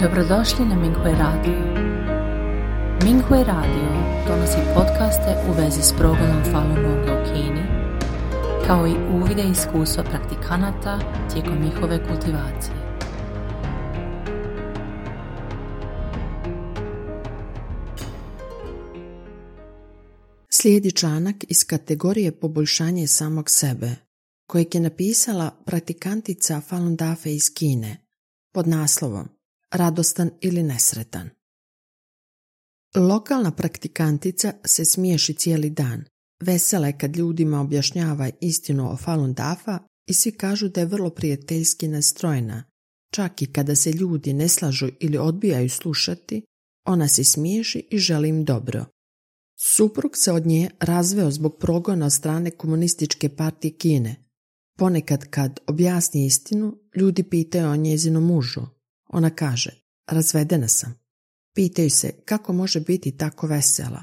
Dobrodošli na Minghui Radio. Minghui Radio donosi podcaste u vezi s progledom Falun Gonga u Kini, kao i uvide iskustva praktikanata tijekom njihove kultivacije. Slijedi članak iz kategorije poboljšanje samog sebe, kojeg je napisala praktikantica Falun Dafe iz Kine, pod naslovom radostan ili nesretan. Lokalna praktikantica se smiješi cijeli dan. Vesela je kad ljudima objašnjava istinu o Falun Dafa i svi kažu da je vrlo prijateljski nastrojena. Čak i kada se ljudi ne slažu ili odbijaju slušati, ona se smiješi i želi im dobro. Suprug se od nje razveo zbog progona od strane komunističke partije Kine. Ponekad kad objasni istinu, ljudi pitaju o njezinom mužu. Ona kaže, razvedena sam. Pitaju se kako može biti tako vesela,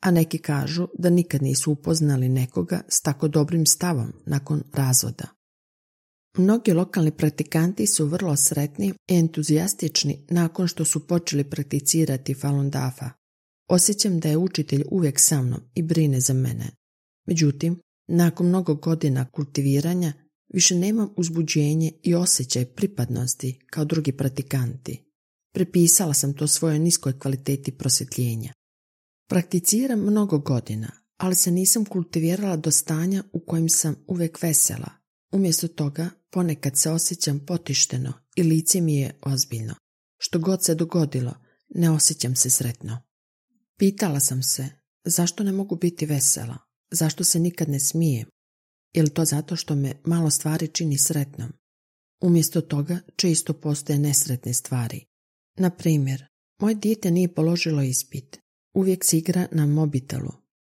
a neki kažu da nikad nisu upoznali nekoga s tako dobrim stavom nakon razvoda. Mnogi lokalni praktikanti su vrlo sretni i entuzijastični nakon što su počeli prakticirati Falun Dafa. Osjećam da je učitelj uvijek sa mnom i brine za mene. Međutim, nakon mnogo godina kultiviranja Više nemam uzbuđenje i osjećaj pripadnosti kao drugi pratikanti. Prepisala sam to svojoj niskoj kvaliteti prosvjetljenja. Prakticiram mnogo godina, ali se nisam kultivirala do stanja u kojem sam uvijek vesela. Umjesto toga ponekad se osjećam potišteno i lice mi je ozbiljno. Što god se dogodilo, ne osjećam se sretno. Pitala sam se, zašto ne mogu biti vesela? Zašto se nikad ne smijem? Je to zato što me malo stvari čini sretnom? Umjesto toga često postoje nesretne stvari. Na primjer, moje dijete nije položilo ispit. Uvijek se igra na mobitelu.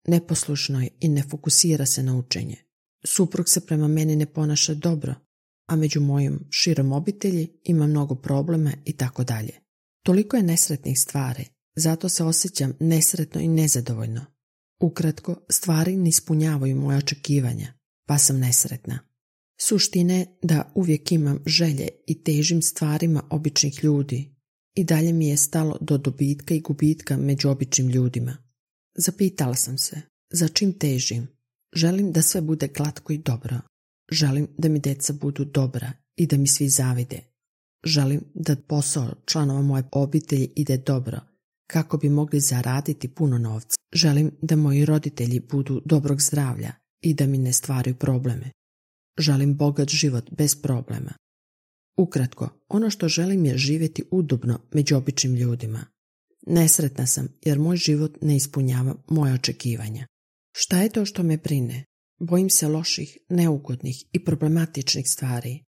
Neposlušno je i ne fokusira se na učenje. Suprug se prema meni ne ponaša dobro, a među mojim širom obitelji ima mnogo problema i tako dalje. Toliko je nesretnih stvari, zato se osjećam nesretno i nezadovoljno. Ukratko, stvari ne ispunjavaju moje očekivanja pa sam nesretna. Suštine da uvijek imam želje i težim stvarima običnih ljudi i dalje mi je stalo do dobitka i gubitka među običnim ljudima. Zapitala sam se, za čim težim? Želim da sve bude glatko i dobro. Želim da mi deca budu dobra i da mi svi zavide. Želim da posao članova moje obitelji ide dobro, kako bi mogli zaraditi puno novca. Želim da moji roditelji budu dobrog zdravlja i da mi ne stvaraju probleme. Želim bogat život bez problema. Ukratko, ono što želim je živjeti udobno među običnim ljudima. Nesretna sam jer moj život ne ispunjava moje očekivanja. Šta je to što me brine? Bojim se loših, neugodnih i problematičnih stvari.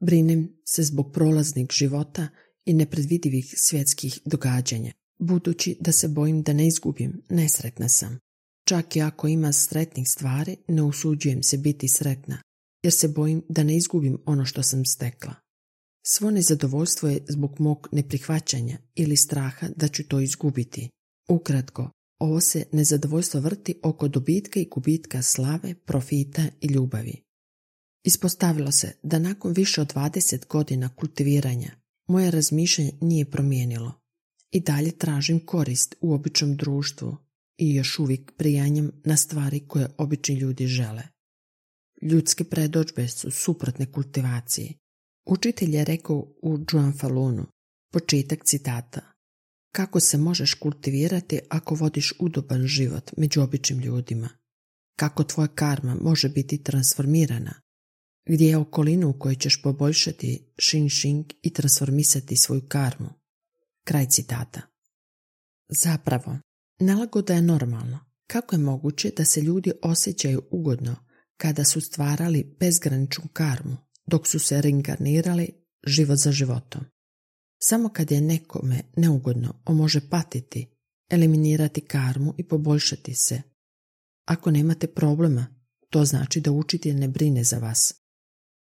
Brinem se zbog prolaznih života i nepredvidivih svjetskih događanja. Budući da se bojim da ne izgubim, nesretna sam. Čak i ako ima sretnih stvari, ne usuđujem se biti sretna, jer se bojim da ne izgubim ono što sam stekla. Svo nezadovoljstvo je zbog mog neprihvaćanja ili straha da ću to izgubiti. Ukratko, ovo se nezadovoljstvo vrti oko dobitka i gubitka slave, profita i ljubavi. Ispostavilo se da nakon više od 20 godina kultiviranja moje razmišljanje nije promijenilo. I dalje tražim korist u običnom društvu, i još uvijek prijanjem na stvari koje obični ljudi žele. Ljudske predođbe su suprotne kultivaciji. Učitelj je rekao u Juan Falunu, početak citata, kako se možeš kultivirati ako vodiš udoban život među običnim ljudima? Kako tvoja karma može biti transformirana? Gdje je okolina u kojoj ćeš poboljšati šin šing i transformisati svoju karmu? Kraj citata. Zapravo, Nelagoda je normalno. Kako je moguće da se ljudi osjećaju ugodno kada su stvarali bezgraničnu karmu, dok su se reinkarnirali život za životom? Samo kad je nekome neugodno, on može patiti, eliminirati karmu i poboljšati se. Ako nemate problema, to znači da učitelj ne brine za vas.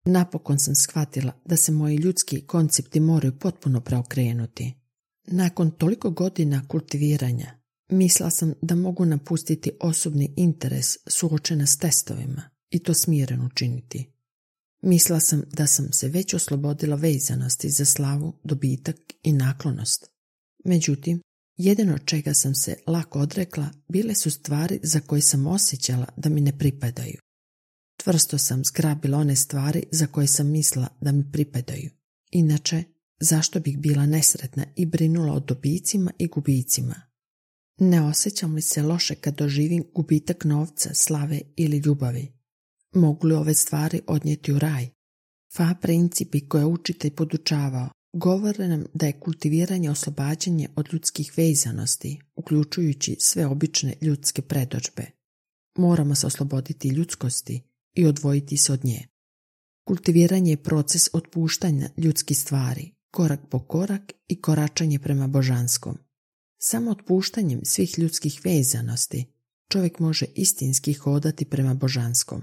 Napokon sam shvatila da se moji ljudski koncepti moraju potpuno preokrenuti. Nakon toliko godina kultiviranja, Mislila sam da mogu napustiti osobni interes suočena s testovima i to smireno učiniti. Mislila sam da sam se već oslobodila vezanosti za slavu, dobitak i naklonost. Međutim, jedino čega sam se lako odrekla bile su stvari za koje sam osjećala da mi ne pripadaju. Tvrsto sam zgrabila one stvari za koje sam mislila da mi pripadaju. Inače, zašto bih bila nesretna i brinula o dobicima i gubicima? Ne osjećam li se loše kad doživim gubitak novca, slave ili ljubavi? Mogu li ove stvari odnijeti u raj? Fa principi koje učitelj podučavao govore nam da je kultiviranje oslobađanje od ljudskih vezanosti, uključujući sve obične ljudske predođbe. Moramo se osloboditi ljudskosti i odvojiti se od nje. Kultiviranje je proces otpuštanja ljudskih stvari, korak po korak i koračanje prema božanskom. Samo otpuštanjem svih ljudskih vezanosti čovjek može istinski hodati prema božanskom.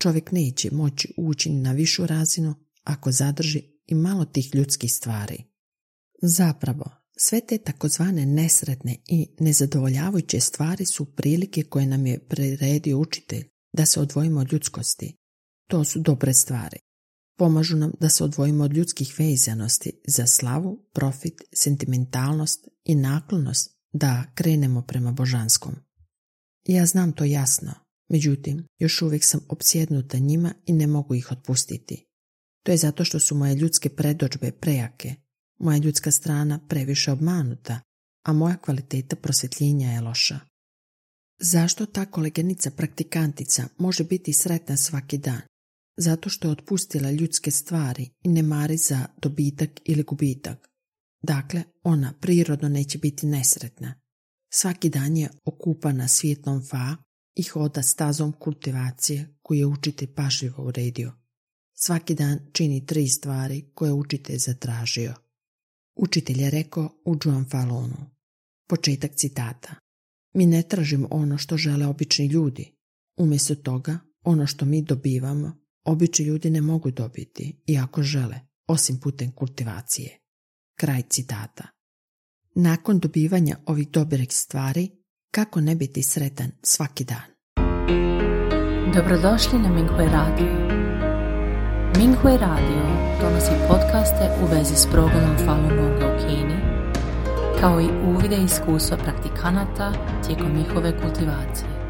Čovjek neće moći ući na višu razinu ako zadrži i malo tih ljudskih stvari. Zapravo, sve te takozvane nesretne i nezadovoljavajuće stvari su prilike koje nam je priredio učitelj da se odvojimo od ljudskosti. To su dobre stvari. Pomažu nam da se odvojimo od ljudskih vezanosti za slavu, profit, sentimentalnost i naklonost da krenemo prema božanskom. Ja znam to jasno, međutim, još uvijek sam opsjednuta njima i ne mogu ih otpustiti. To je zato što su moje ljudske predođbe prejake, moja ljudska strana previše obmanuta, a moja kvaliteta prosvjetljenja je loša. Zašto ta kolegenica praktikantica može biti sretna svaki dan? Zato što je otpustila ljudske stvari i ne mari za dobitak ili gubitak. Dakle, ona prirodno neće biti nesretna. Svaki dan je okupana svjetlom fa i hoda stazom kultivacije koju je učitelj pažljivo uredio. Svaki dan čini tri stvari koje učitelj zatražio. Učitelj je rekao u Juan Falonu. Početak citata. Mi ne tražimo ono što žele obični ljudi. Umjesto toga, ono što mi dobivamo, obični ljudi ne mogu dobiti, iako žele, osim putem kultivacije. Kraj citata. Nakon dobivanja ovih dobrih stvari, kako ne biti sretan svaki dan? Dobrodošli na Minghui Radio. Minghui Radio donosi podcaste u vezi s progledom Falun Gonga u Kini, kao i uvide iskustva praktikanata tijekom njihove kultivacije.